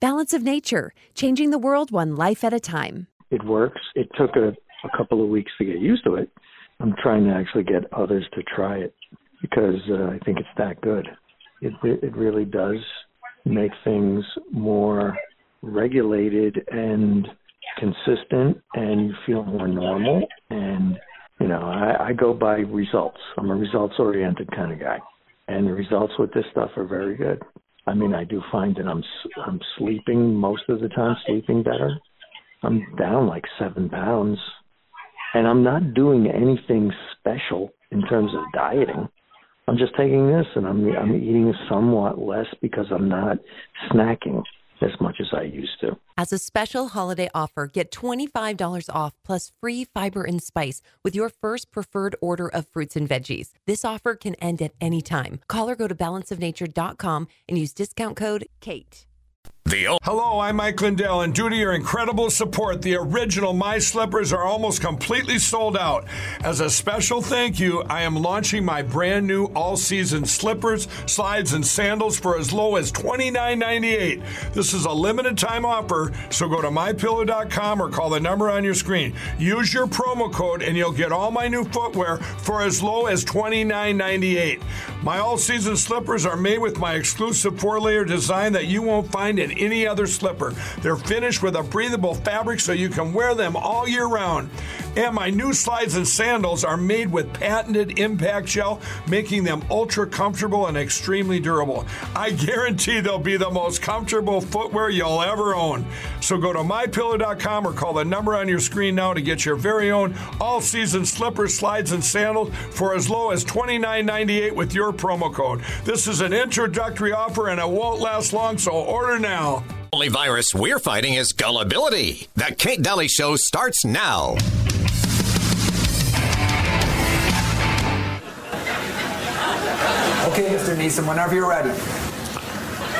Balance of Nature, changing the world one life at a time. It works. It took a, a couple of weeks to get used to it. I'm trying to actually get others to try it because uh, I think it's that good. It, it really does make things more regulated and consistent, and you feel more normal. And you know, I, I go by results. I'm a results oriented kind of guy, and the results with this stuff are very good. I mean, I do find that I'm I'm sleeping most of the time, sleeping better. I'm down like seven pounds, and I'm not doing anything special in terms of dieting. I'm just taking this, and I'm I'm eating somewhat less because I'm not snacking as much as I used to. As a special holiday offer, get $25 off plus free fiber and spice with your first preferred order of fruits and veggies. This offer can end at any time. Call or go to balanceofnature.com and use discount code KATE. Hello, I'm Mike Lindell, and due to your incredible support, the original My Slippers are almost completely sold out. As a special thank you, I am launching my brand new all season slippers, slides, and sandals for as low as $29.98. This is a limited time offer, so go to mypillow.com or call the number on your screen. Use your promo code, and you'll get all my new footwear for as low as $29.98. My all season slippers are made with my exclusive four layer design that you won't find in any other slipper. They're finished with a breathable fabric so you can wear them all year round. And my new slides and sandals are made with patented impact gel, making them ultra comfortable and extremely durable. I guarantee they'll be the most comfortable footwear you'll ever own. So go to mypillow.com or call the number on your screen now to get your very own all season slippers, slides, and sandals for as low as $29.98 with your promo code. This is an introductory offer and it won't last long, so order now. Only virus we're fighting is gullibility. The Kate Dalley Show starts now. Okay, Mr. Neeson, whenever you're ready.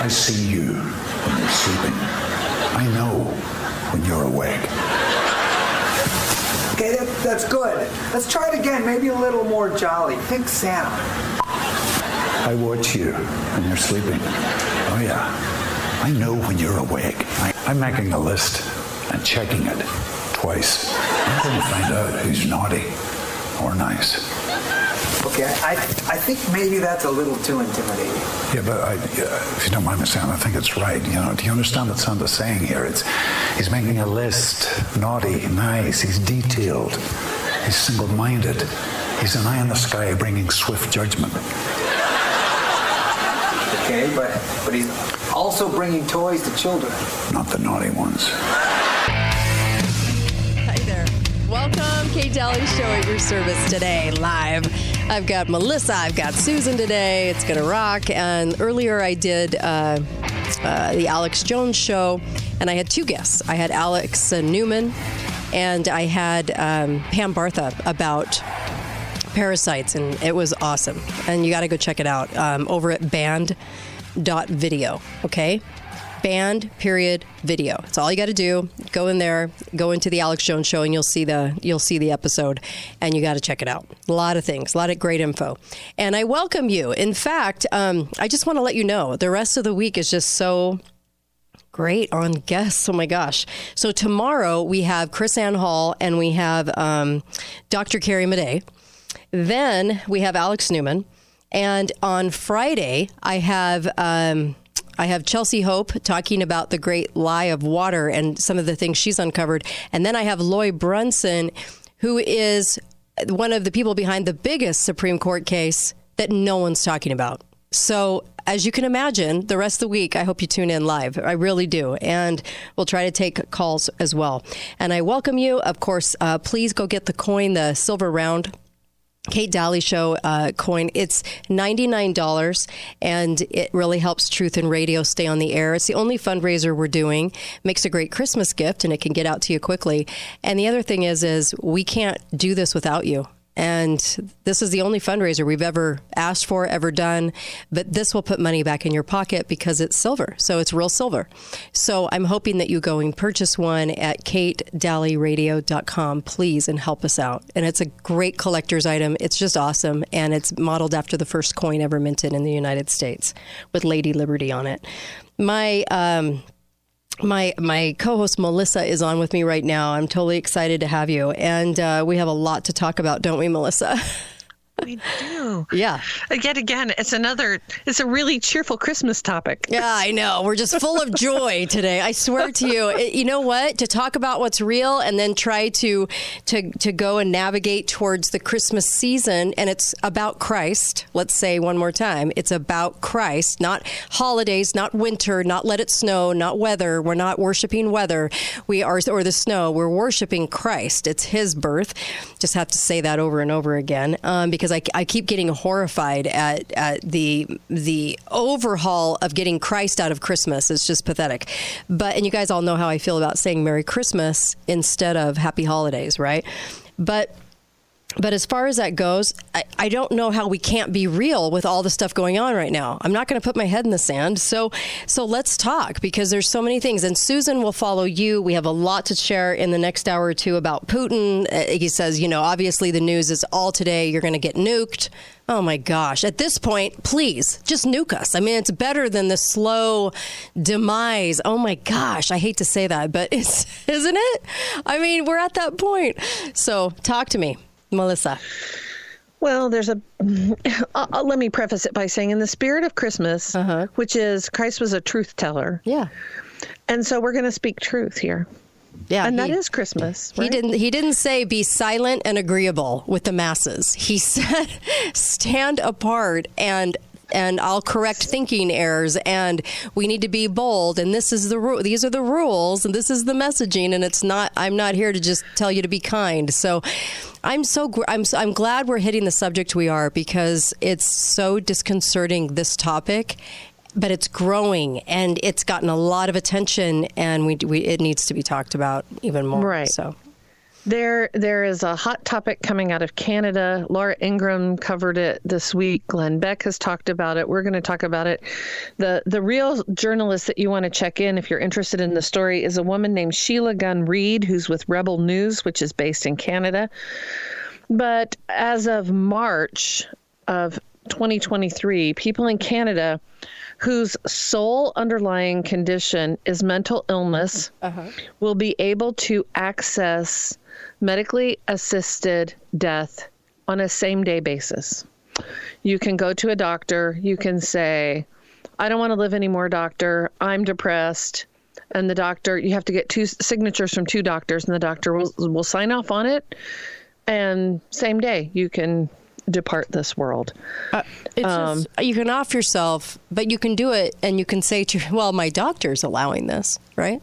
I see you when you're sleeping. I know when you're awake. Okay, that, that's good. Let's try it again, maybe a little more jolly. Think Santa. I watch you when you're sleeping. Oh, yeah. I know when you're awake. I, I'm making a list and checking it twice. I'm going to find out who's naughty or nice. Okay, I, I think maybe that's a little too intimidating. Yeah, but I, uh, if you don't mind me saying, I think it's right. You know, do you understand what Santa's saying here? It's he's making a list. Naughty, nice. He's detailed. He's single-minded. He's an eye in the sky, bringing swift judgment. Okay, but but he's also bringing toys to children. Not the naughty ones. Welcome, Kate Dalley Show at your service today, live. I've got Melissa, I've got Susan today. It's gonna rock. And earlier I did uh, uh, the Alex Jones show, and I had two guests. I had Alex Newman, and I had um, Pam Bartha about parasites, and it was awesome. And you got to go check it out um, over at band.video. Okay, band period video. It's all you got to do. Go in there, go into the Alex Jones show, and you'll see the you'll see the episode, and you got to check it out. A lot of things, a lot of great info, and I welcome you. In fact, um, I just want to let you know the rest of the week is just so great on guests. Oh my gosh. So tomorrow we have KrisAnne Hall and we have um, Dr. Carrie Madej. Then we have Alex Newman. And on Friday, I have. Um, I have Chelsea Hope talking about the great lie of water and some of the things she's uncovered. And then I have Loy Brunson, who is one of the people behind the biggest Supreme Court case that no one's talking about. So, as you can imagine, the rest of the week, I hope you tune in live. I really do. And we'll try to take calls as well. And I welcome you. Of course, uh, please go get the coin, the silver round. Kate Dalley Show uh, coin. It's $99 and it really helps Truth and Radio stay on the air. It's the only fundraiser we're doing. Makes a great Christmas gift and it can get out to you quickly. And the other thing is is we can't do this without you. And this is the only fundraiser we've ever asked for, ever done. But this will put money back in your pocket because it's silver. So it's real silver. So I'm hoping that you go and purchase one at katedalleyradio.com, please, and help us out. And it's a great collector's item. It's just awesome. And it's modeled after the first coin ever minted in the United States with Lady Liberty on it. My, um, my my co-host Melissa is on with me right now. I'm totally excited to have you, and uh, we have a lot to talk about, don't we, Melissa? We do. Yeah. Yet again, it's another, it's a really cheerful Christmas topic. Yeah, I know. We're just full of joy today. I swear to you. It, you know what? To talk about what's real and then try to to to go and navigate towards the Christmas season and it's about Christ. Let's say one more time. It's about Christ, not holidays, not winter, not let it snow, not weather. We're not worshiping weather. We are or the snow. We're worshiping Christ. It's his birth. Just have to say that over and over again um, because I, I keep getting horrified at, at the the overhaul of getting Christ out of Christmas. It's just pathetic. But and you guys all know how I feel about saying Merry Christmas instead of Happy Holidays, right? But but as far as that goes, I, I, don't know how we can't be real with all the stuff going on right now. I'm not going to put my head in the sand. So, so let's talk because there's so many things. And Susan will follow you. We have a lot to share in the next hour or two about Putin. Uh, he says, you know, obviously the news is all today. You're going to get nuked. Oh my gosh. At this point, please just nuke us. I mean, it's better than the slow demise. Oh my gosh. I hate to say that, but it's, isn't it? I mean, we're at that point. So talk to me. Melissa? Well, there's a. Uh, uh, let me preface it by saying, in the spirit of Christmas, uh-huh. which is Christ was a truth teller. Yeah. And so we're going to speak truth here. Yeah, and he, that is Christmas. Right? He didn't. He didn't say be silent and agreeable with the masses. He said stand apart and and I'll correct thinking errors and we need to be bold and this is the ru- these are the rules and this is the messaging and it's not I'm not here to just tell you to be kind. So I'm so gr- I'm I'm glad we're hitting the subject we are because it's so disconcerting this topic but it's growing and it's gotten a lot of attention and we, we it needs to be talked about even more right so there, there is a hot topic coming out of Canada. Laura Ingraham covered it this week. Glenn Beck has talked about it. We're going to talk about it. the The real journalist that you want to check in if you're interested in the story is a woman named Sheila Gunn Reid, who's with Rebel News, which is based in Canada. But as of March of 2023, people in Canada whose sole underlying condition is mental illness uh-huh. will be able to access medically assisted death on a same day basis. You can go to a doctor, you can say, I don't want to live anymore, doctor. I'm depressed. And the doctor, you have to get two signatures from two doctors, and the doctor will, will sign off on it. And same day, you can depart this world. Uh, um, just, you can off yourself, but you can do it, and you can say to, well, my doctor's allowing this, right?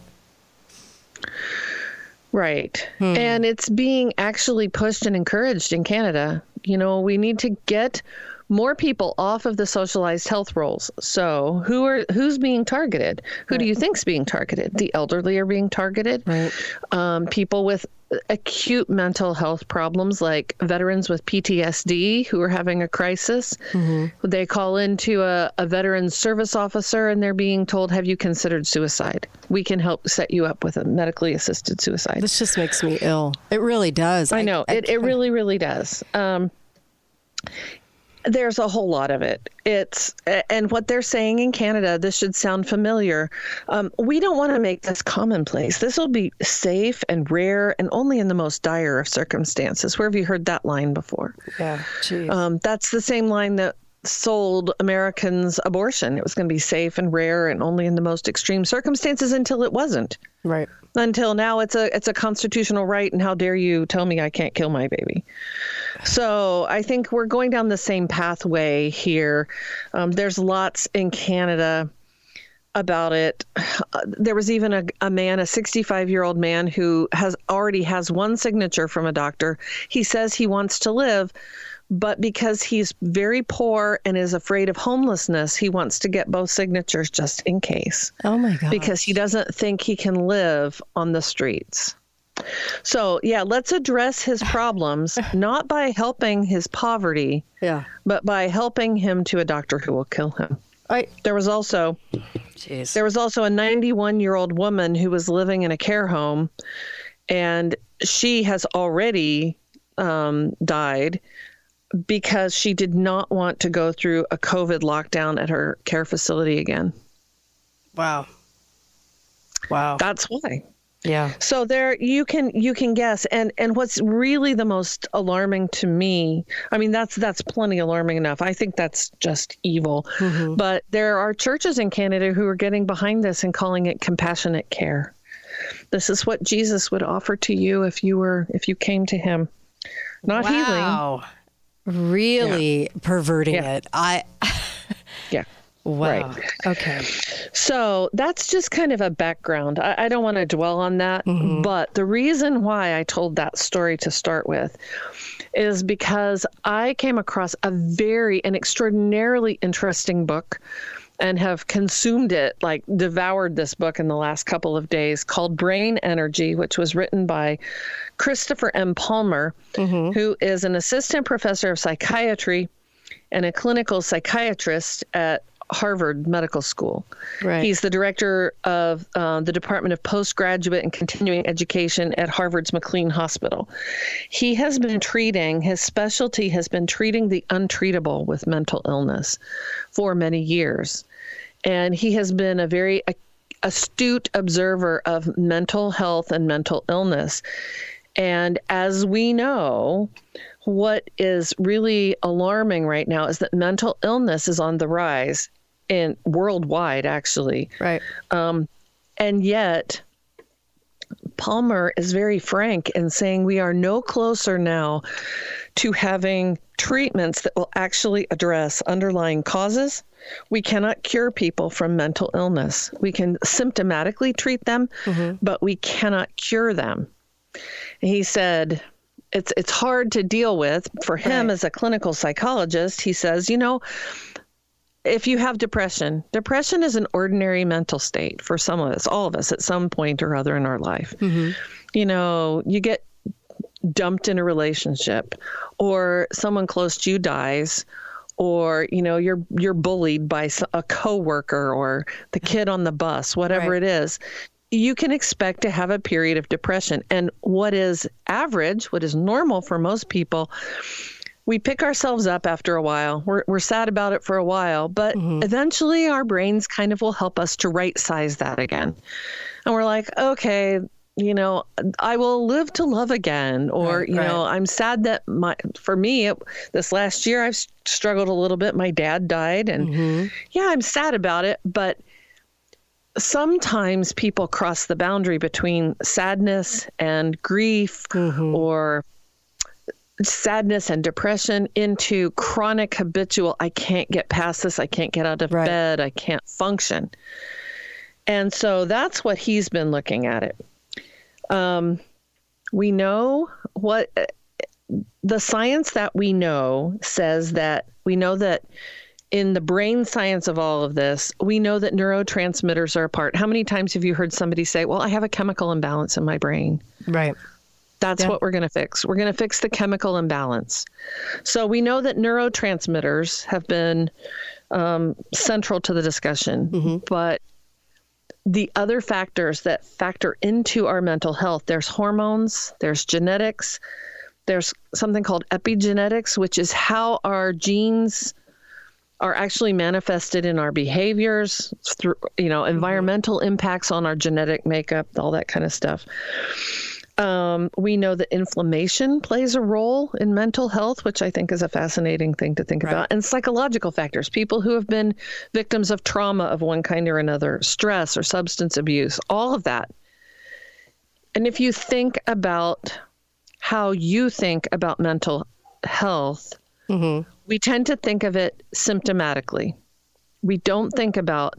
Right. Hmm. And it's being actually pushed and encouraged in Canada. You know, we need to get more people off of the socialized health roles. So, who are who's being targeted? Who right. do you think's being targeted? The elderly are being targeted. Right. Um, people with acute mental health problems like veterans with PTSD who are having a crisis. Mm-hmm. They call into a, a veteran service officer and they're being told, Have you considered suicide? We can help set you up with a medically assisted suicide. This just makes me ill. It really does. I know. I, it, it really, really does. Um, there's a whole lot of it. It's and what they're saying in Canada. This should sound familiar. Um, we don't want to make this commonplace. This will be safe and rare, and only in the most dire of circumstances. Where have you heard that line before? Yeah, um, that's the same line that sold Americans abortion. It was going to be safe and rare, and only in the most extreme circumstances until it wasn't. Right. Until now, it's a it's a constitutional right, and how dare you tell me I can't kill my baby? So I think we're going down the same pathway here. Um, there's lots in Canada about it. Uh, there was even a, a man, a 65 year old man, who has already has one signature from a doctor. He says he wants to live, but because he's very poor and is afraid of homelessness, he wants to get both signatures just in case. Oh my god! Because he doesn't think he can live on the streets. So, yeah, let's address his problems not by helping his poverty, yeah, but by helping him to a doctor who will kill him. I, there was also Jeez. there was also a 91 year old woman who was living in a care home, and she has already um, died because she did not want to go through a COVID lockdown at her care facility again. Wow. Wow. That's why. Yeah. So there you can you can guess and and what's really the most alarming to me I mean that's that's plenty alarming enough I think that's just evil Mm-hmm. but there are churches in Canada who are getting behind this and calling it compassionate care this is what Jesus would offer to you if you were if you came to him not healing Really perverting Yeah. it. I yeah wow. Right. Okay. So that's just kind of a background. I, I don't want to dwell on that. Mm-hmm. But the reason why I told that story to start with is because I came across a very, an extraordinarily interesting book and have consumed it, like devoured this book in the last couple of days called Brain Energy, which was written by Christopher M. Palmer, mm-hmm. who is an assistant professor of psychiatry and a clinical psychiatrist at Harvard Medical School. Right. He's the director of uh, the Department of Postgraduate and Continuing Education at Harvard's McLean Hospital. He has been treating, his specialty has been treating the untreatable with mental illness for many years. And he has been a very astute observer of mental health and mental illness. And as we know, what is really alarming right now is that mental illness is on the rise in worldwide actually Right. Um, and yet Palmer is very frank in saying we are no closer now to having treatments that will actually address underlying causes. We cannot cure people from mental illness. We can symptomatically treat them, mm-hmm. but we cannot cure them. He said it's it's hard to deal with for him Right. as a clinical psychologist. He says, you know, if you have depression, depression is an ordinary mental state for some of us, all of us at some point or other in our life. Mm-hmm. You know, you get dumped in a relationship or someone close to you dies or you know you're you're bullied by a coworker or the mm-hmm. kid on the bus whatever Right. it is you can expect to have a period of depression and what is average what is normal for most people we pick ourselves up after a while. We're, we're sad about it for a while, but mm-hmm. eventually our brains kind of will help us to right size that again. And we're like, okay, you know, I will live to love again. Or, Right, you know. I'm sad that my, for me, it, this last year I've struggled a little bit. My dad died, and mm-hmm. yeah, I'm sad about it, but sometimes people cross the boundary between sadness and grief mm-hmm. or sadness and depression into chronic habitual i can't get past this i can't get out of Right. bed i can't function and so that's what he's been looking at it um, we know what the science that we know says that we know that in the brain science of all of this, we know that neurotransmitters are a part. How many times have you heard somebody say, Well, I have a chemical imbalance in my brain? Right. That's Yeah. what we're going to fix. We're going to fix the chemical imbalance. So we know that neurotransmitters have been um, central to the discussion, but the other factors that factor into our mental health there's hormones, there's genetics, there's something called epigenetics, which is how our genes are actually manifested in our behaviors through you know environmental impacts on our genetic makeup all that kind of stuff um, we know that inflammation plays a role in mental health, which I think is a fascinating thing to think about, and psychological factors. People who have been victims of trauma of one kind or another, stress or substance abuse, all of that. And if you think about how you think about mental health, we tend to think of it symptomatically. We don't think about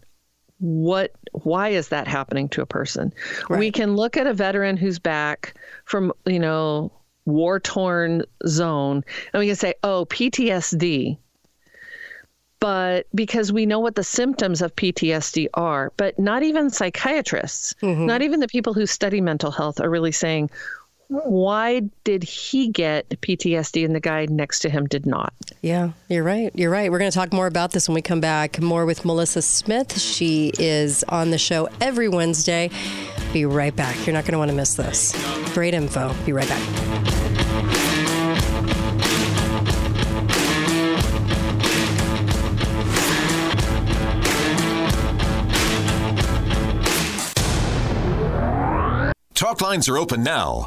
what why is that happening to a person? We can look at a veteran who's back from you know war torn zone and we can say oh ptsd but because we know what the symptoms of PTSD are, but not even psychiatrists, mm-hmm. not even the people who study mental health are really saying, why did he get PTSD and the guy next to him did not? Yeah, you're right. You're right. We're going to talk more about this when we come back. More with Melissa Smith. She is on the show every Wednesday. Be right back. You're not going to want to miss this. Great info. Be right back. Talk lines are open now.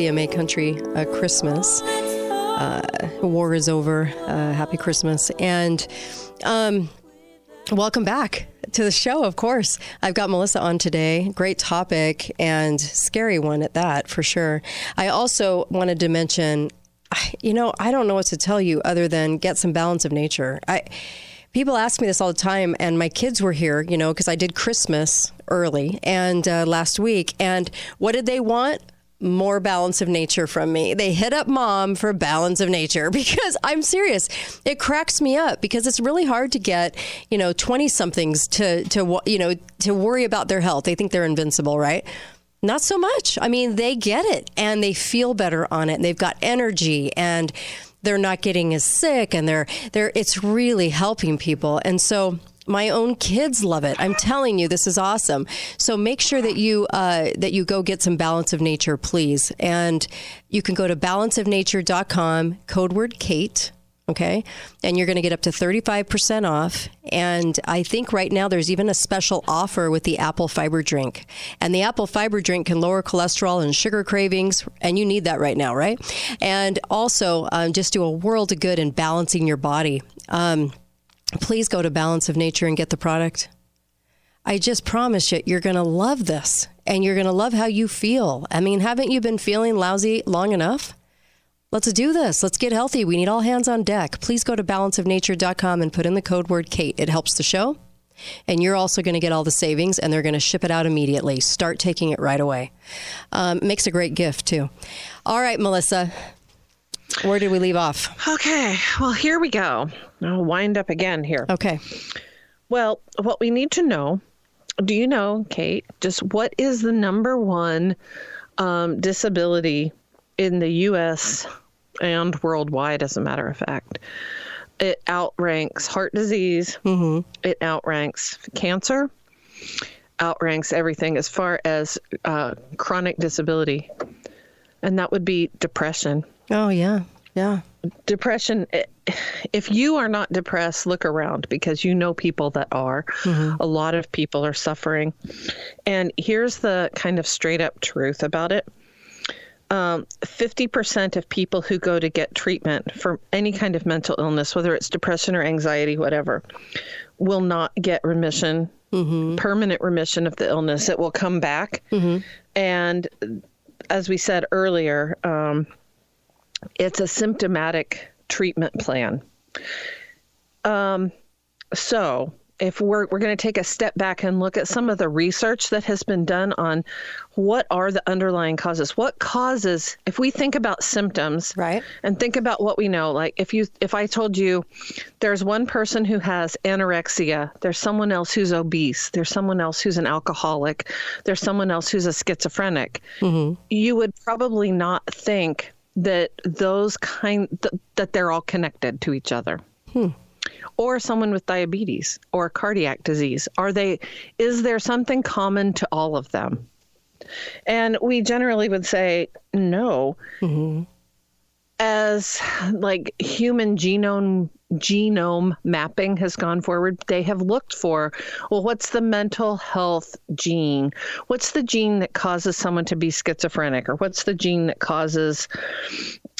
CMA Country uh, Christmas. Uh, war is over. Uh, happy Christmas. And um, welcome back to the show, of course. I've got Melissa on today. Great topic and scary one at that, for sure. I also wanted to mention, you know, I don't know what to tell you other than get some balance of nature. I. People ask me this all the time, and my kids were here, you know, because I did Christmas early and uh, last week. And what did they want? More balance of nature from me. They hit up mom for balance of nature because I'm serious. It cracks me up because it's really hard to get, you know, 20 somethings to, to, you know, to worry about their health. They think they're invincible, right? Not so much. I mean, they get it and they feel better on it and they've got energy and they're not getting as sick and they're they're it's really helping people. And so my own kids love it. I'm telling you, this is awesome. So make sure that you uh, that you go get some Balance of Nature, please. And you can go to balanceofnature.com, code word Kate. Okay. And you're going to get up to 35% off. And I think right now there's even a special offer with the apple fiber drink. And the apple fiber drink can lower cholesterol and sugar cravings. And you need that right now, right? And also um, just do a world of good in balancing your body. Um, please go to Balance of Nature and get the product. I just promise you, you're going to love this and you're going to love how you feel. I mean, haven't you been feeling lousy long enough? Let's do this. Let's get healthy. We need all hands on deck. Please go to balanceofnature.com and put in the code word Kate. It helps the show. And you're also going to get all the savings, and they're going to ship it out immediately. Start taking it right away. Um, makes a great gift, too. All right, Melissa, where did we leave off? Okay, well, here we go. I'll wind up again here. Okay. Well, what we need to know do you know, Kate, just what is the number one um, disability in the U.S. and worldwide, as a matter of fact? It outranks heart disease, Mm-hmm. it outranks cancer, outranks everything as far as uh, chronic disability, and that would be depression. Oh, yeah. Yeah. Depression, eh, if you are not depressed, look around because you know people that are. A lot of people are suffering. And here's the kind of straight up truth about it um, 50% of people who go to get treatment for any kind of mental illness, whether it's depression or anxiety, whatever, will not get remission, permanent remission of the illness. It will come back. And as we said earlier, um, it's a symptomatic treatment plan. Um, so, if we're we're going to take a step back and look at some of the research that has been done on what are the underlying causes, what causes, if we think about symptoms, Right. and think about what we know, like if you if I told you there's one person who has anorexia, there's someone else who's obese, there's someone else who's an alcoholic, there's someone else who's a schizophrenic, you would probably not think that those kind th- that they're all connected to each other. Hmm. Or someone with diabetes or cardiac disease. Are they is there something common to all of them? And we generally would say no. Mm-hmm. As like human genome genome mapping has gone forward they have looked for well what's the mental health gene? What's the gene that causes someone to be schizophrenic? Or what's the gene that causes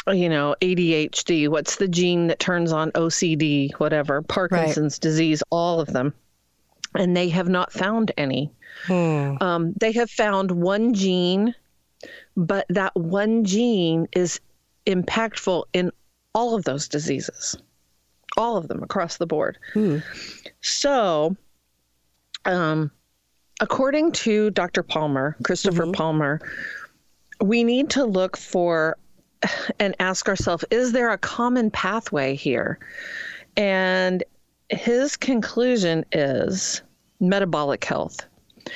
you know ADHD what's the gene that turns on OCD whatever Parkinson's disease all of them. And they have not found any. Um, they have found one gene but that one gene is impactful in all of those diseases. All of them across the board. Hmm. So, um, according to Dr. Palmer, Christopher mm-hmm. Palmer, we need to look for and ask ourselves is there a common pathway here? And his conclusion is metabolic health.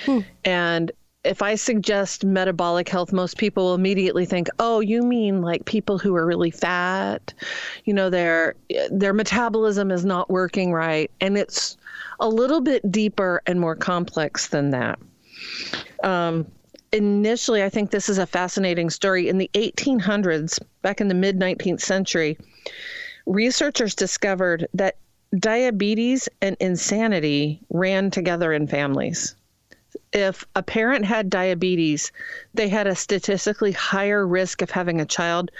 Hmm. And if I suggest metabolic health, most people will immediately think, "Oh, you mean like people who are really fat? You know, their their metabolism is not working right." And it's a little bit deeper and more complex than that. Um, initially, I think this is a fascinating story. In the 1800s, back in the mid 19th century, researchers discovered that diabetes and insanity ran together in families. If a parent had diabetes, they had a statistically higher risk of having a child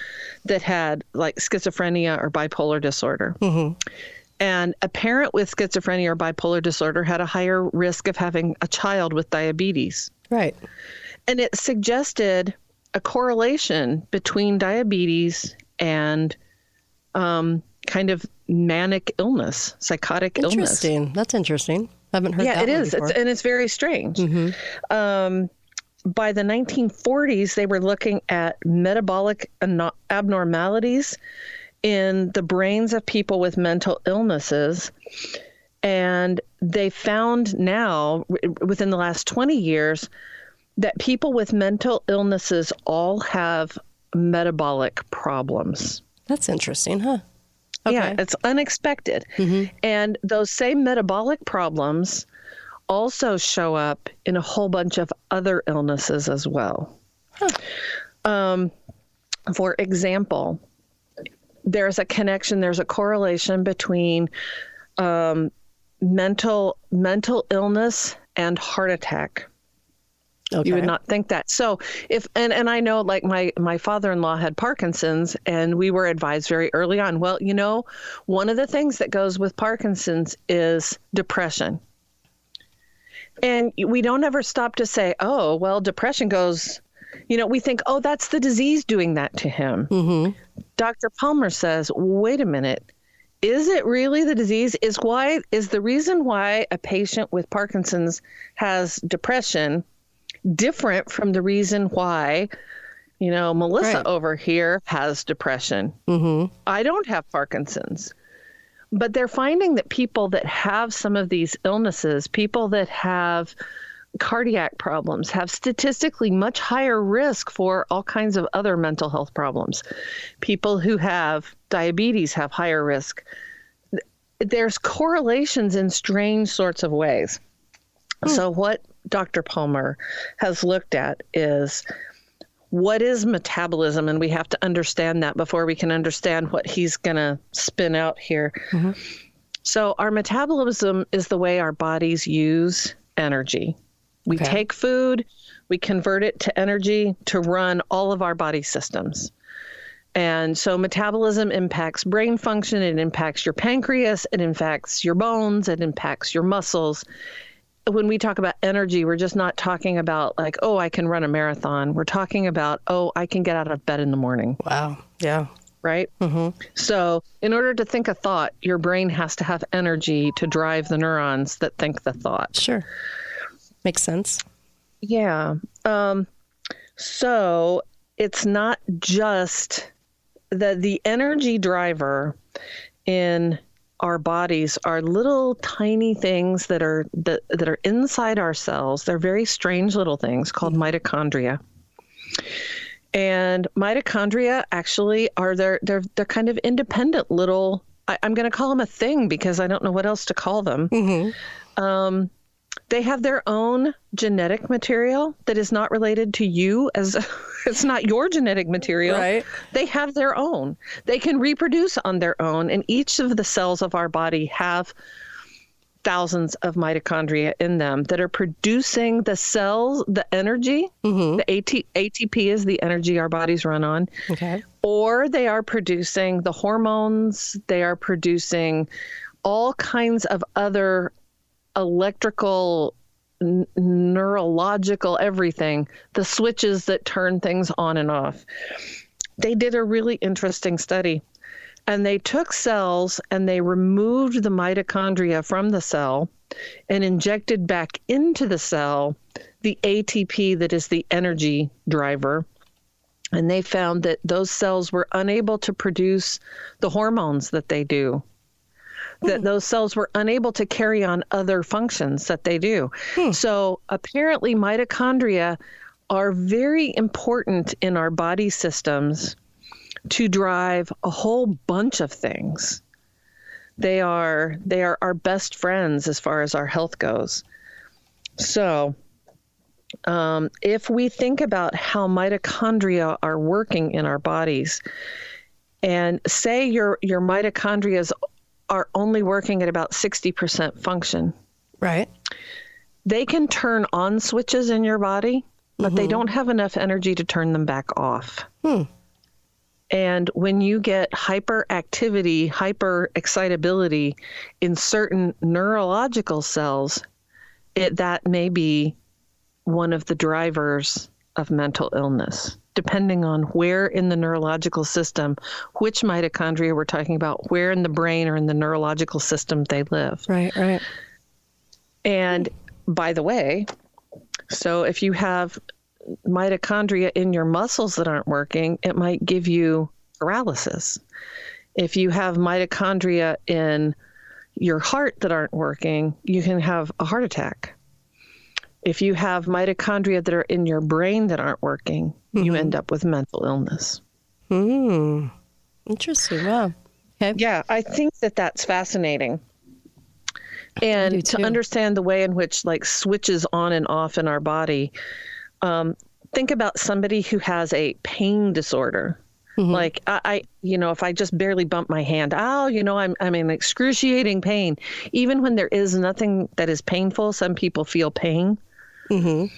that had like schizophrenia or bipolar disorder. And a parent with schizophrenia or bipolar disorder had a higher risk of having a child with diabetes. Right. And it suggested a correlation between diabetes and um, kind of manic illness, psychotic illness. Interesting. That's interesting. I haven't heard Yeah, it is. It's, and it's very strange. Um, by the 1940s, they were looking at metabolic abnormalities in the brains of people with mental illnesses. And they found now, within the last 20 years, that people with mental illnesses all have metabolic problems. That's interesting, huh? Yeah, it's unexpected. And those same metabolic problems also show up in a whole bunch of other illnesses as well. Um, for example, there's a connection, there's a correlation between um, mental mental illness and heart attack. Okay. You would not think that. So if and and I know like my my father-in-law had Parkinson's and we were advised very early on, well, you know, one of the things that goes with Parkinson's is depression. And we don't ever stop to say, "Oh, well, depression goes you know, we think, "Oh, that's the disease doing that to him." Mm-hmm. Dr. Palmer says, "Wait a minute. Is it really the disease? Is why is the reason why a patient with Parkinson's has depression different from the reason why, you know, Melissa Right. over here has depression. Mm-hmm. I don't have Parkinson's. But they're finding that people that have some of these illnesses, people that have cardiac problems, have statistically much higher risk for all kinds of other mental health problems. People who have diabetes have higher risk. There's correlations in strange sorts of ways. So, what Dr. Palmer has looked at is what is metabolism, and we have to understand that before we can understand what he's going to spin out here. Mm-hmm. So, our metabolism is the way our bodies use energy. We Okay. take food, we convert it to energy to run all of our body systems. And so metabolism impacts brain function, it impacts your pancreas, it impacts your bones, it impacts your muscles. When we talk about energy, we're just not talking about like, oh, I can run a marathon. We're talking about, oh, I can get out of bed in the morning, Wow. Yeah. right? Mm-hmm. So, in order to think a thought, your brain has to have energy to drive the neurons that think the thought. Sure. Makes sense. Yeah. Um, so it's not just the the energy driver in our bodies are little tiny things that are that, that are inside our cells. They're very strange little things called mitochondria. And mitochondria actually are they're they're they're kind of independent little. I, I'm going to call them a thing because I don't know what else to call them. Um, they have their own genetic material that is not related to you as it's not your genetic material. Right. they have their own. They can reproduce on their own and each of the cells of our body have thousands of mitochondria in them that are producing the cells the energy. Mm-hmm. The AT, atp is the energy our bodies run on. Okay. or they are producing the hormones, they are producing all kinds of other electrical, n- neurological, everything, the switches that turn things on and off. They did a really interesting study. And they took cells and they removed the mitochondria from the cell and injected back into the cell the ATP that is the energy driver. And they found that those cells were unable to produce the hormones that they do. That those cells were unable to carry on other functions that they do. So apparently, mitochondria are very important in our body systems to drive a whole bunch of things. They are they are our best friends as far as our health goes. So, um, if we think about how mitochondria are working in our bodies, and say your your mitochondria are only working at about sixty percent function, Right. they can turn on switches in your body, but they mm-hmm. don't have enough energy to turn them back off. Hmm. And when you get hyperactivity, hyper excitability in certain neurological cells, it that may be one of the drivers of mental illness, depending on where in the neurological system, which mitochondria we're talking about, where in the brain or in the neurological system they live. Right, right. And by the way, so if you have mitochondria in your muscles that aren't working, it might give you paralysis. If you have mitochondria in your heart that aren't working, you can have a heart attack. If you have mitochondria that are in your brain that aren't working, you end up with mental illness. Hmm. Interesting. Wow. Okay. Yeah, I think that that's fascinating. And to understand the way in which like switches on and off in our body, um, think about somebody who has a pain disorder. Mm-hmm. Like I, I, you know, if I just barely bump my hand, oh, you know, I'm I'm in excruciating pain. Even when there is nothing that is painful, some people feel pain. Mm-hmm.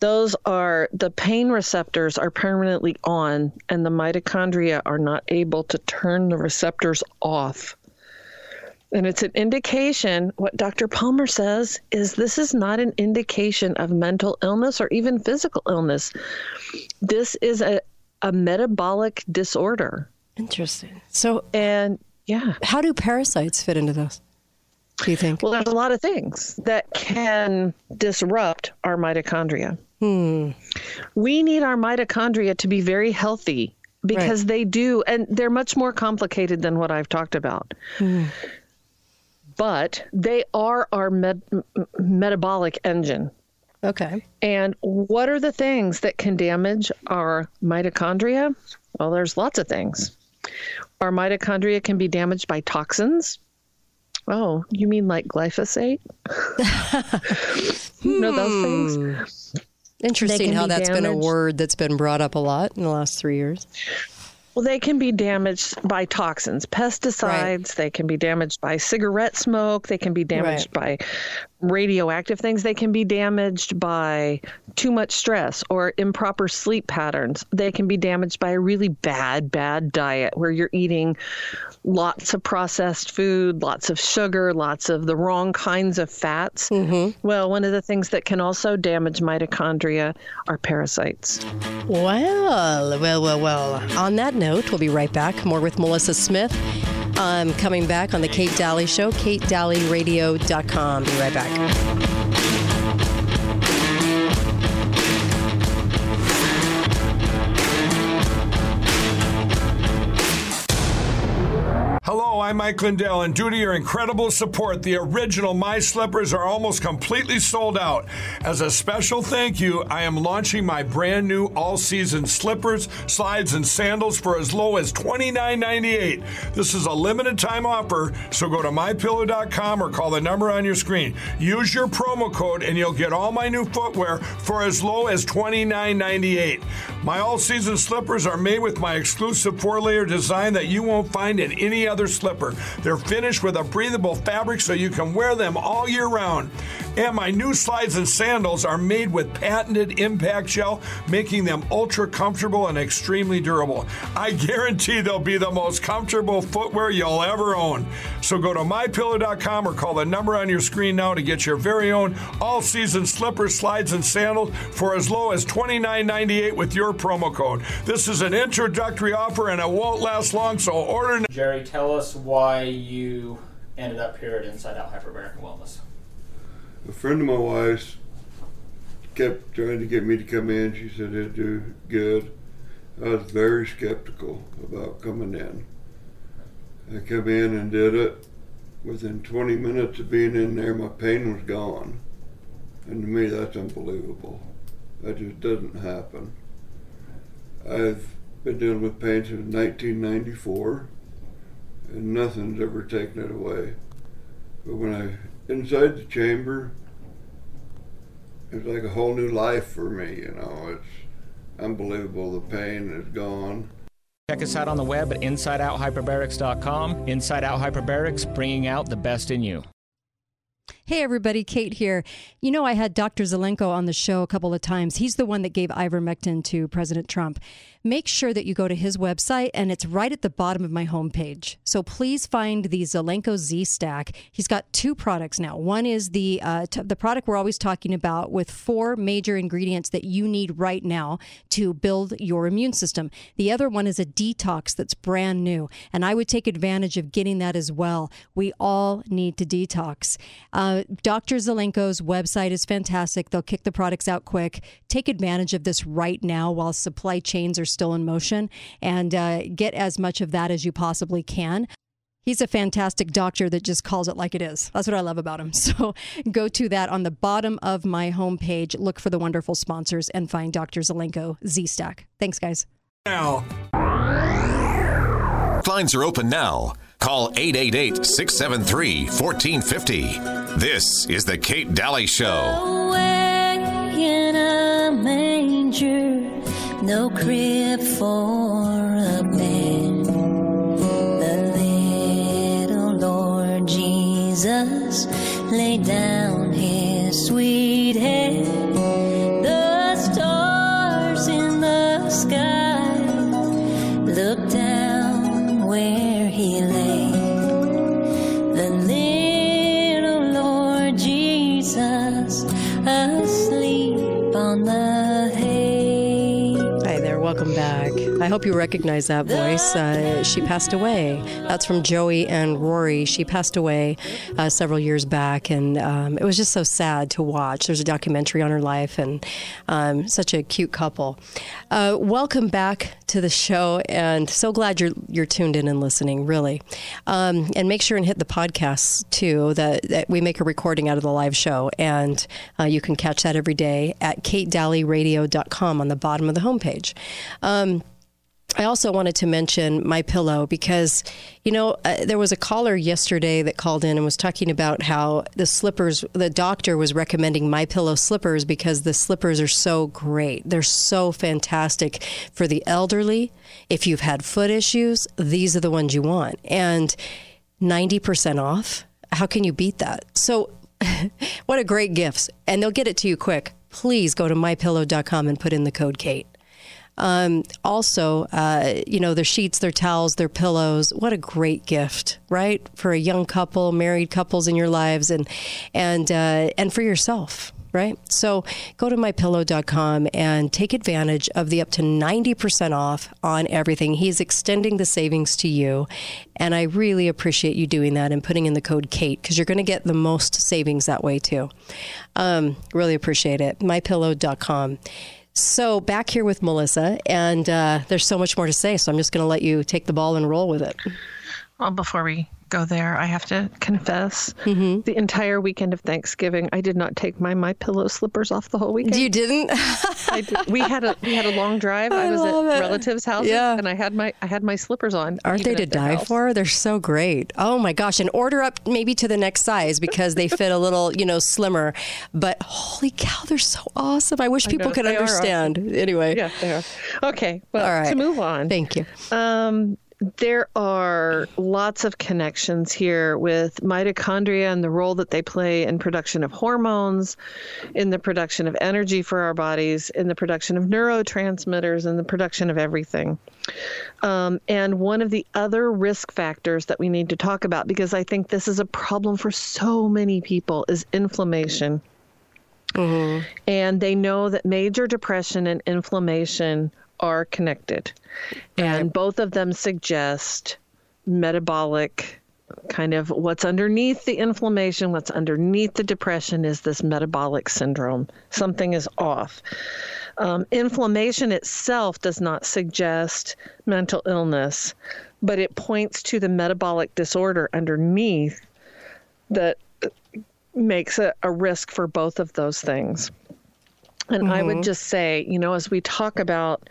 Those are the pain receptors are permanently on, and the mitochondria are not able to turn the receptors off. And it's an indication, what Dr. Palmer says is this is not an indication of mental illness or even physical illness. This is a, a metabolic disorder. Interesting. So, And yeah, how do parasites fit into this? Do you think? well, there's a lot of things that can disrupt our mitochondria. Hmm. We need our mitochondria to be very healthy because they do, and they're much more complicated than what I've talked about. But they are our med- metabolic engine. Okay. And what are the things that can damage our mitochondria? Well, there's lots of things. Our mitochondria can be damaged by toxins. Oh, you mean like glyphosate? you know those things? Hmm. Interesting how be that's been a word that's been brought up a lot in the last three years. Well, they can be damaged by toxins, pesticides. They can be damaged by cigarette smoke. They can be damaged by radioactive things. They can be damaged by too much stress or improper sleep patterns. They can be damaged by a really bad, bad diet where you're eating lots of processed food, lots of sugar, lots of the wrong kinds of fats. Mm-hmm. Well, one of the things that can also damage mitochondria are parasites. Well, well, well, well. On that note, we'll be right back. More with Melissa Smith. Um, coming back on the Kate Dalley Show, katedalleyradio.com. Be right back. I'm Mike Lindell, and due to your incredible support, the original My Slippers are almost completely sold out. As a special thank you, I am launching my brand new all season slippers, slides, and sandals for as low as $29.98. This is a limited time offer, so go to mypillow.com or call the number on your screen. Use your promo code, and you'll get all my new footwear for as low as $29.98. My all season slippers are made with my exclusive four layer design that you won't find in any other slipper. They're finished with a breathable fabric so you can wear them all year round. And my new slides and sandals are made with patented impact gel, making them ultra comfortable and extremely durable. I guarantee they'll be the most comfortable footwear you'll ever own. So go to mypillow.com or call the number on your screen now to get your very own all season slippers, slides, and sandals for as low as $29.98 with your promo code. This is an introductory offer and it won't last long, so order now. Jerry, tell us why you ended up here at Inside Out Hyperbaric Wellness. A friend of my wife's kept trying to get me to come in. She said it'd do good. I was very skeptical about coming in. I come in and did it. Within 20 minutes of being in there, my pain was gone. And to me, that's unbelievable. That just doesn't happen. I've been dealing with pain since 1994, and nothing's ever taken it away. But when I inside the chamber, it's like a whole new life for me. You know, it's unbelievable. The pain is gone. Check us out on the web at InsideOutHyperbarics.com. Inside Out Hyperbarics, bringing out the best in you. Hey everybody, Kate here. You know, I had Dr. Zelenko on the show a couple of times. He's the one that gave ivermectin to President Trump. Make sure that you go to his website and it's right at the bottom of my homepage. So please find the Zelenko Z Stack. He's got two products now. One is the uh, t- the product we're always talking about with four major ingredients that you need right now to build your immune system. The other one is a detox that's brand new, and I would take advantage of getting that as well. We all need to detox. Uh, Dr. Zelenko's website is fantastic. They'll kick the products out quick. Take advantage of this right now while supply chains are still in motion and uh, get as much of that as you possibly can. He's a fantastic doctor that just calls it like it is. That's what I love about him. So go to that on the bottom of my homepage, look for the wonderful sponsors, and find Dr. Zelenko Z Stack. Thanks, guys. Now. Lines are open now. Call 888 673 1450. This is The Kate Dalley Show. No crib for a bed. The little Lord Jesus laid down his sweet head. The stars in the sky looked down where welcome back. I hope you recognize that voice. Uh, she passed away. That's from Joey and Rory. She passed away uh, several years back, and um, it was just so sad to watch. There's a documentary on her life, and um, such a cute couple. Uh, welcome back to the show, and so glad you're you're tuned in and listening. Really, um, and make sure and hit the podcast too. That, that we make a recording out of the live show, and uh, you can catch that every day at katedalleyradio.com on the bottom of the homepage. Um, I also wanted to mention my pillow because, you know, uh, there was a caller yesterday that called in and was talking about how the slippers. The doctor was recommending my pillow slippers because the slippers are so great. They're so fantastic for the elderly. If you've had foot issues, these are the ones you want, and ninety percent off. How can you beat that? So, what a great gift! And they'll get it to you quick. Please go to mypillow.com and put in the code Kate. Um, also, uh, you know, their sheets, their towels, their pillows. What a great gift, right? For a young couple, married couples in your lives, and and uh, and for yourself, right? So go to mypillow.com and take advantage of the up to 90% off on everything. He's extending the savings to you. And I really appreciate you doing that and putting in the code Kate because you're going to get the most savings that way too. Um, really appreciate it. Mypillow.com. So back here with Melissa, and uh, there's so much more to say. So I'm just going to let you take the ball and roll with it. Well, before we go there, I have to confess Mm-hmm. the entire weekend of Thanksgiving, I did not take my my pillow slippers off the whole weekend. You didn't? I did. We had a we had a long drive. I, I was at it. relatives' houses, Yeah. and I had my I had my slippers on. Aren't they to die house. for? They're so great. Oh my gosh. And order up maybe to the next size because they fit a little, you know, slimmer. But holy cow, they're so awesome. I wish people could understand. Anyway. Yeah, they are. Okay, well, All right. to move on. Thank you. Um, there are lots of connections here with mitochondria and the role that they play in production of hormones, in the production of energy for our bodies, in the production of neurotransmitters, and the production of everything. Um, and one of the other risk factors that we need to talk about, because I think this is a problem for so many people, is inflammation. Mm-hmm. And they know that major depression and inflammation are connected. And both of them suggest metabolic kind of what's underneath the inflammation, what's underneath the depression is this metabolic syndrome. Something is off. Um, inflammation itself does not suggest mental illness, but it points to the metabolic disorder underneath that makes a, a risk for both of those things. And mm-hmm. I would just say, you know, as we talk about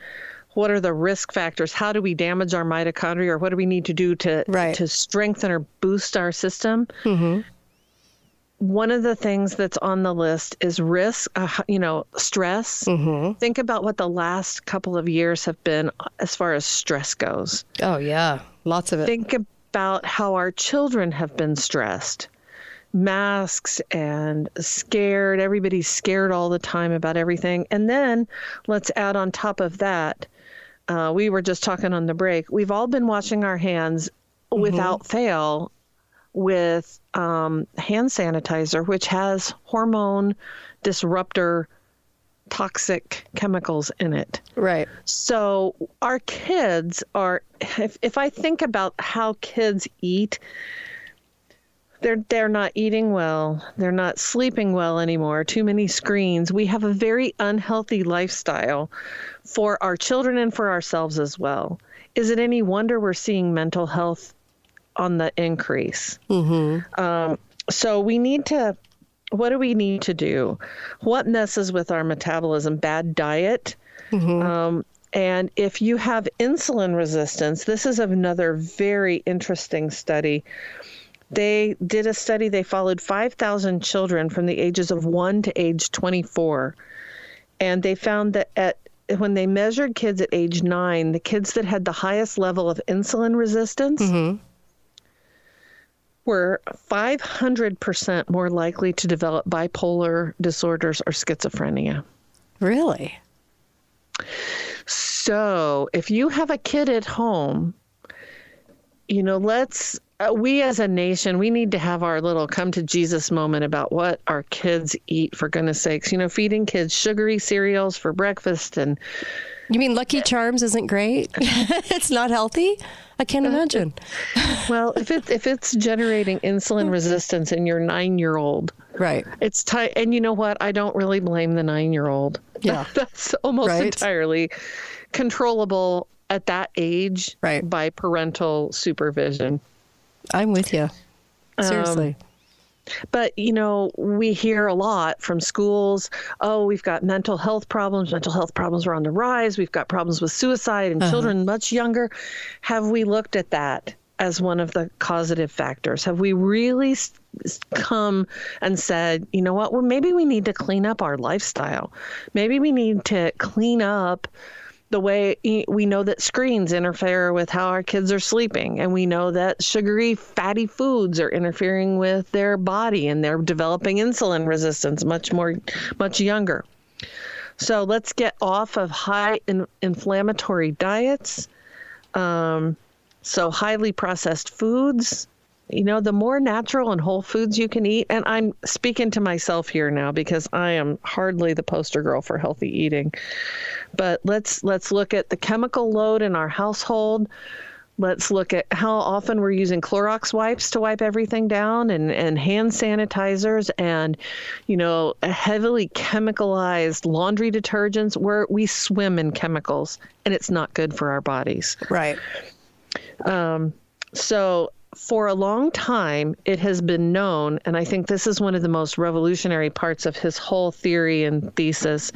what are the risk factors, how do we damage our mitochondria, or what do we need to do to right. to strengthen or boost our system? Mm-hmm. One of the things that's on the list is risk, uh, you know, stress. Mm-hmm. Think about what the last couple of years have been as far as stress goes. Oh, yeah, lots of it. Think about how our children have been stressed masks and scared. Everybody's scared all the time about everything. And then let's add on top of that, uh, we were just talking on the break. We've all been washing our hands mm-hmm. without fail with um, hand sanitizer, which has hormone disruptor toxic chemicals in it. Right. So our kids are if if I think about how kids eat, they're they're not eating well. They're not sleeping well anymore. Too many screens. We have a very unhealthy lifestyle for our children and for ourselves as well. Is it any wonder we're seeing mental health on the increase? Mm-hmm. um, so we need to what do we need to do? What messes with our metabolism? Bad diet? Mm-hmm. um, and if you have insulin resistance, this is another very interesting study they did a study, they followed 5,000 children from the ages of 1 to age 24. And they found that at when they measured kids at age 9, the kids that had the highest level of insulin resistance mm-hmm. were 500% more likely to develop bipolar disorders or schizophrenia. Really? So, if you have a kid at home, you know, let's uh, we as a nation, we need to have our little come to Jesus moment about what our kids eat, for goodness sakes. You know, feeding kids sugary cereals for breakfast and. You mean Lucky Charms isn't great? it's not healthy? I can't imagine. well, if it's if it's generating insulin resistance in your nine year old, right? It's tight. And you know what? I don't really blame the nine year old. Yeah, that's almost right? entirely controllable at that age, right. by parental supervision. I'm with you. Seriously. Um, but, you know, we hear a lot from schools oh, we've got mental health problems. Mental health problems are on the rise. We've got problems with suicide and uh-huh. children much younger. Have we looked at that as one of the causative factors? Have we really come and said, you know what, well, maybe we need to clean up our lifestyle? Maybe we need to clean up the way we know that screens interfere with how our kids are sleeping, and we know that sugary, fatty foods are interfering with their body and they're developing insulin resistance much more, much younger. So let's get off of high in, inflammatory diets. Um, so, highly processed foods, you know, the more natural and whole foods you can eat, and I'm speaking to myself here now because I am hardly the poster girl for healthy eating. But let's let's look at the chemical load in our household. Let's look at how often we're using Clorox wipes to wipe everything down and, and hand sanitizers and, you know, a heavily chemicalized laundry detergents where we swim in chemicals and it's not good for our bodies. Right. Um, so for a long time, it has been known, and I think this is one of the most revolutionary parts of his whole theory and thesis,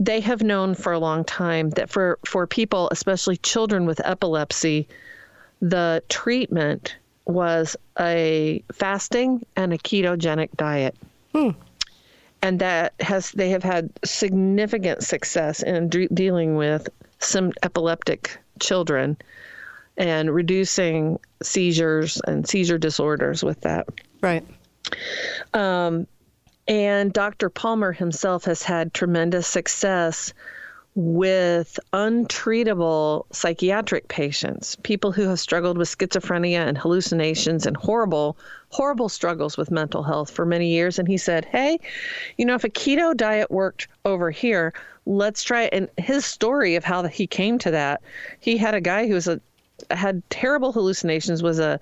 they have known for a long time that for, for people, especially children with epilepsy, the treatment was a fasting and a ketogenic diet. Hmm. And that has they have had significant success in de- dealing with some epileptic children and reducing seizures and seizure disorders with that. Right. Um, and Dr. Palmer himself has had tremendous success with untreatable psychiatric patients, people who have struggled with schizophrenia and hallucinations and horrible, horrible struggles with mental health for many years. And he said, Hey, you know, if a keto diet worked over here, let's try it. And his story of how he came to that, he had a guy who was a, had terrible hallucinations, was a,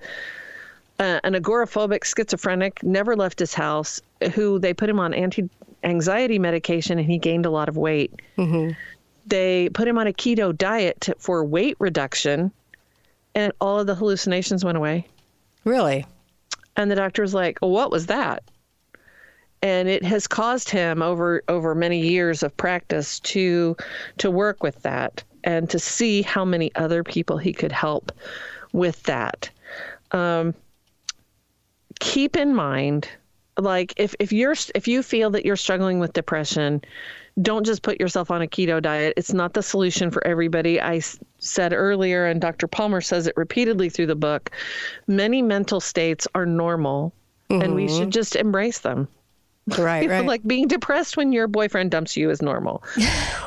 uh, an agoraphobic schizophrenic, never left his house, who they put him on anti anxiety medication and he gained a lot of weight. Mm-hmm. They put him on a keto diet to, for weight reduction, and all of the hallucinations went away. Really? And the doctor was like, well, "What was that?" And it has caused him over over many years of practice to to work with that and to see how many other people he could help with that. Um, keep in mind like if, if you're if you feel that you're struggling with depression don't just put yourself on a keto diet. It's not the solution for everybody. I s- said earlier and dr palmer says it repeatedly through the book many mental states are normal and we should just embrace them Right, You know, right. like being depressed when your boyfriend dumps you is normal.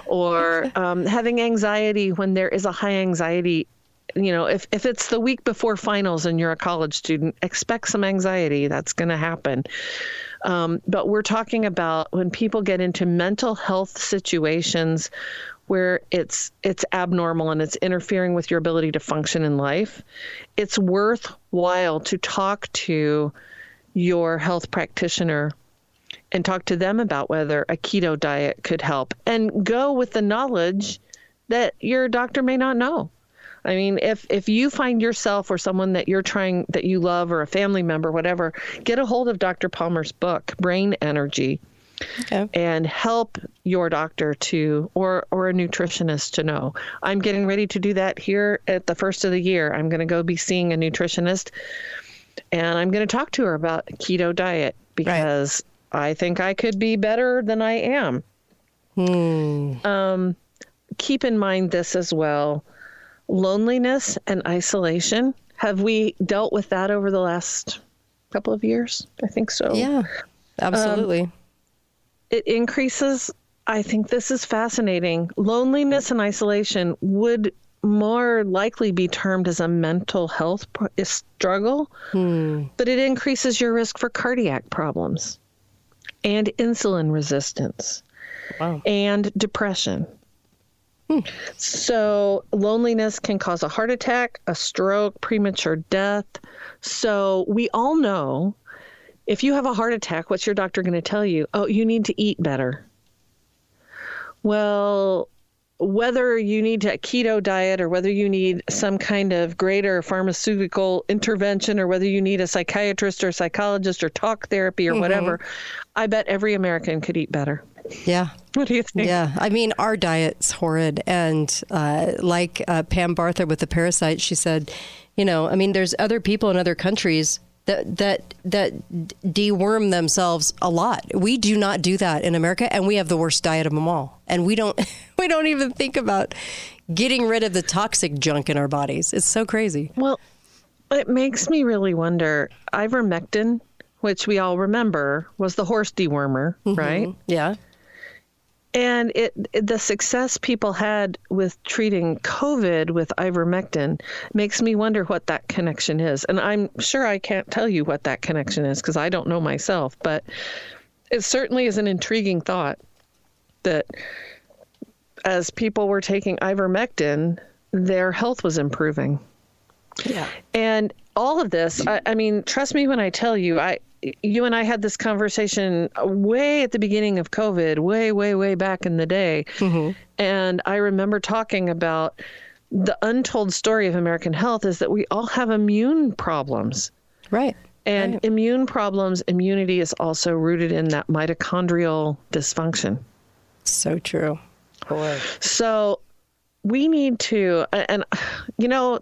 Or um, having anxiety when there is a high anxiety you know if, if it's the week before finals and you're a college student expect some anxiety. That's going to happen. Um, but we're talking about when people get into mental health situations where it's it's abnormal and it's interfering with your ability to function in life it's worthwhile to talk to your health practitioner and talk to them about whether a keto diet could help and go with the knowledge that your doctor may not know. I mean, if if you find yourself or someone that you're trying that you love or a family member, whatever, get a hold of Dr. Palmer's book, Brain Energy, and help your doctor to or or a nutritionist to know. I'm getting ready to do that here at the first of the year. I'm going to go be seeing a nutritionist, and I'm going to talk to her about keto diet because I think I could be better than I am. Um, keep in mind this as well loneliness and isolation. Have we dealt with that over the last couple of years? I think so. Yeah, absolutely. Um, it increases. I think this is fascinating. Loneliness and isolation would more likely be termed as a mental health struggle, but it increases your risk for cardiac problems and insulin resistance and depression. Hmm. So, loneliness can cause a heart attack, a stroke, premature death. So, we all know if you have a heart attack, what's your doctor going to tell you? Oh, you need to eat better. Well, whether you need a keto diet or whether you need some kind of greater pharmaceutical intervention or whether you need a psychiatrist or psychologist or talk therapy or Mhm. whatever, I bet every American could eat better. Yeah. What do you think? Yeah. I mean, our diet's horrid. And uh, like uh, Pam Bartha with the parasite, she said, you know, I mean, there's other people in other countries that that that deworm themselves a lot. We do not do that in America, and we have the worst diet of them all. And we don't we don't even think about getting rid of the toxic junk in our bodies. It's so crazy. Well, it makes me really wonder. Ivermectin, which we all remember, was the horse dewormer, mm-hmm. right? Yeah. And it, it- the success people had with treating COVID with ivermectin makes me wonder what that connection is. And I'm sure I can't tell you what that connection is because I don't know myself, but it certainly is an intriguing thought that as people were taking ivermectin, their health was improving. Yeah. And all of this, I, I mean, trust me when I tell you, I, you and I had this conversation way at the beginning of COVID, way, way, way back in the day. Mhm. And I remember talking about the untold story of American health is that we all have immune problems. Right. And immune problems, immunity is also rooted in that mitochondrial dysfunction. So true. So we need to, and you know,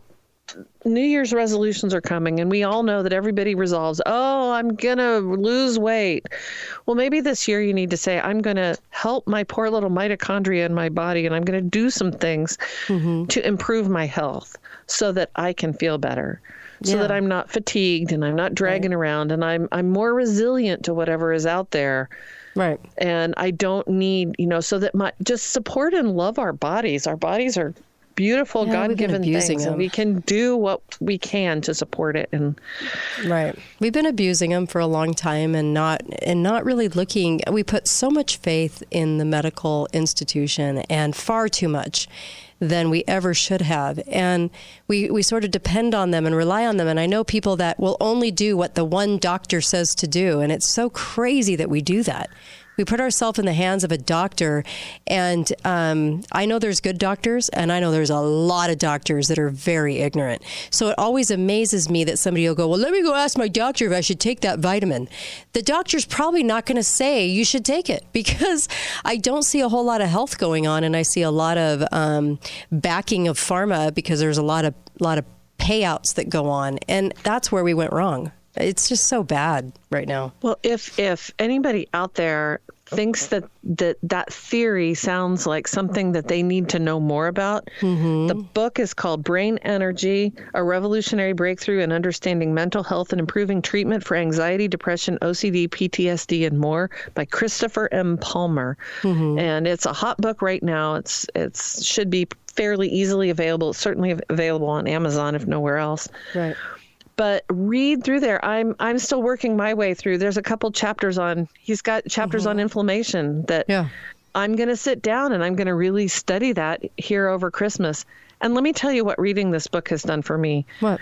New Year's resolutions are coming, and we all know that everybody resolves, oh, I'm going to lose weight. Well, maybe this year you need to say, I'm going to help my poor little mitochondria in my body, and I'm going to do some things Mm-hmm. to improve my health so that I can feel better. So Yeah. that I'm not fatigued and I'm not dragging around and I'm I'm more resilient to whatever is out there. Right. And I don't need, you know, so that my just support and love our bodies. Our bodies are beautiful Yeah, God-given things and we can do what we can to support it and Right. We've been abusing them for a long time and not and not really looking we put so much faith in the medical institution and far too much than we ever should have. And we, we sort of depend on them and rely on them. And I know people that will only do what the one doctor says to do. And it's so crazy that we do that. We put ourselves in the hands of a doctor, and um, I know there's good doctors, and I know there's a lot of doctors that are very ignorant. So it always amazes me that somebody will go, Well, let me go ask my doctor if I should take that vitamin. The doctor's probably not going to say you should take it because I don't see a whole lot of health going on, and I see a lot of um, backing of pharma because there's a lot of lot of payouts that go on, and that's where we went wrong. It's just so bad right now. Well, if if anybody out there thinks that that that theory sounds like something that they need to know more about, mm-hmm. the book is called Brain Energy: A Revolutionary Breakthrough in Understanding Mental Health and Improving Treatment for Anxiety, Depression, OCD, PTSD, and More by Christopher M. Palmer. Mm-hmm. And it's a hot book right now. It's it's should be fairly easily available. It's certainly available on Amazon if nowhere else Right. But read through there i'm i'm still working my way through there's a couple chapters on he's got chapters on mm-hmm. inflammation that yeah. i'm going to sit down and i'm going to really study that here over christmas and let me tell you what reading this book has done for me What?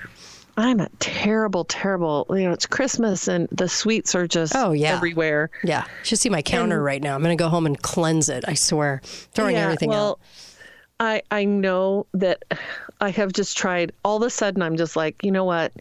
i'm a terrible terrible you know it's christmas and the sweets are just Oh, yeah. everywhere Yeah. You should see my counter And- right now. I'm going to go home and cleanse it. I swear. Throwing Yeah, everything well, out. I I know that I have just tried. All of a sudden, I'm just like, you know what?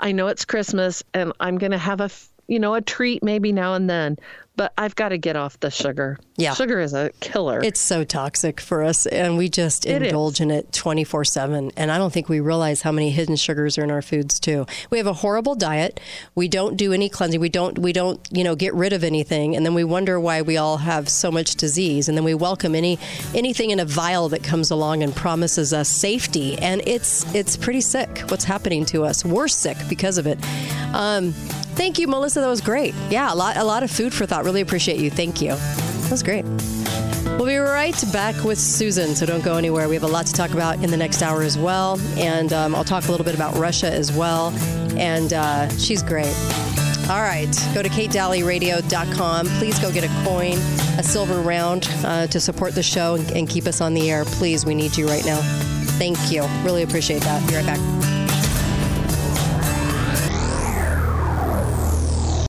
I know it's Christmas, and I'm gonna have a, you know a treat maybe now and then, but I've got to get off the sugar. Yeah. sugar is a killer. It's so toxic for us, and we just It indulge in it 24 7. And I don't think we realize how many hidden sugars are in our foods, too. We have a horrible diet. We don't do any cleansing. We don't, we don't, you know, get rid of anything. And then we wonder why we all have so much disease. And then we welcome any anything in a vial that comes along and promises us safety. And it's, it's pretty sick what's happening to us. We're sick because of it. Um, thank you, Melissa. That was great. Yeah, a lot, a lot of food for thought. Really appreciate you. Thank you. That was great. We'll be right back with Susan, so don't go anywhere. We have a lot to talk about in the next hour as well. And um, I'll talk a little bit about Russia as well. And uh, she's great. All right, go to katedalleyradio.com. Please go get a coin, a silver round uh, to support the show and, and keep us on the air. Please, we need you right now. Thank you. Really appreciate that. Be right back.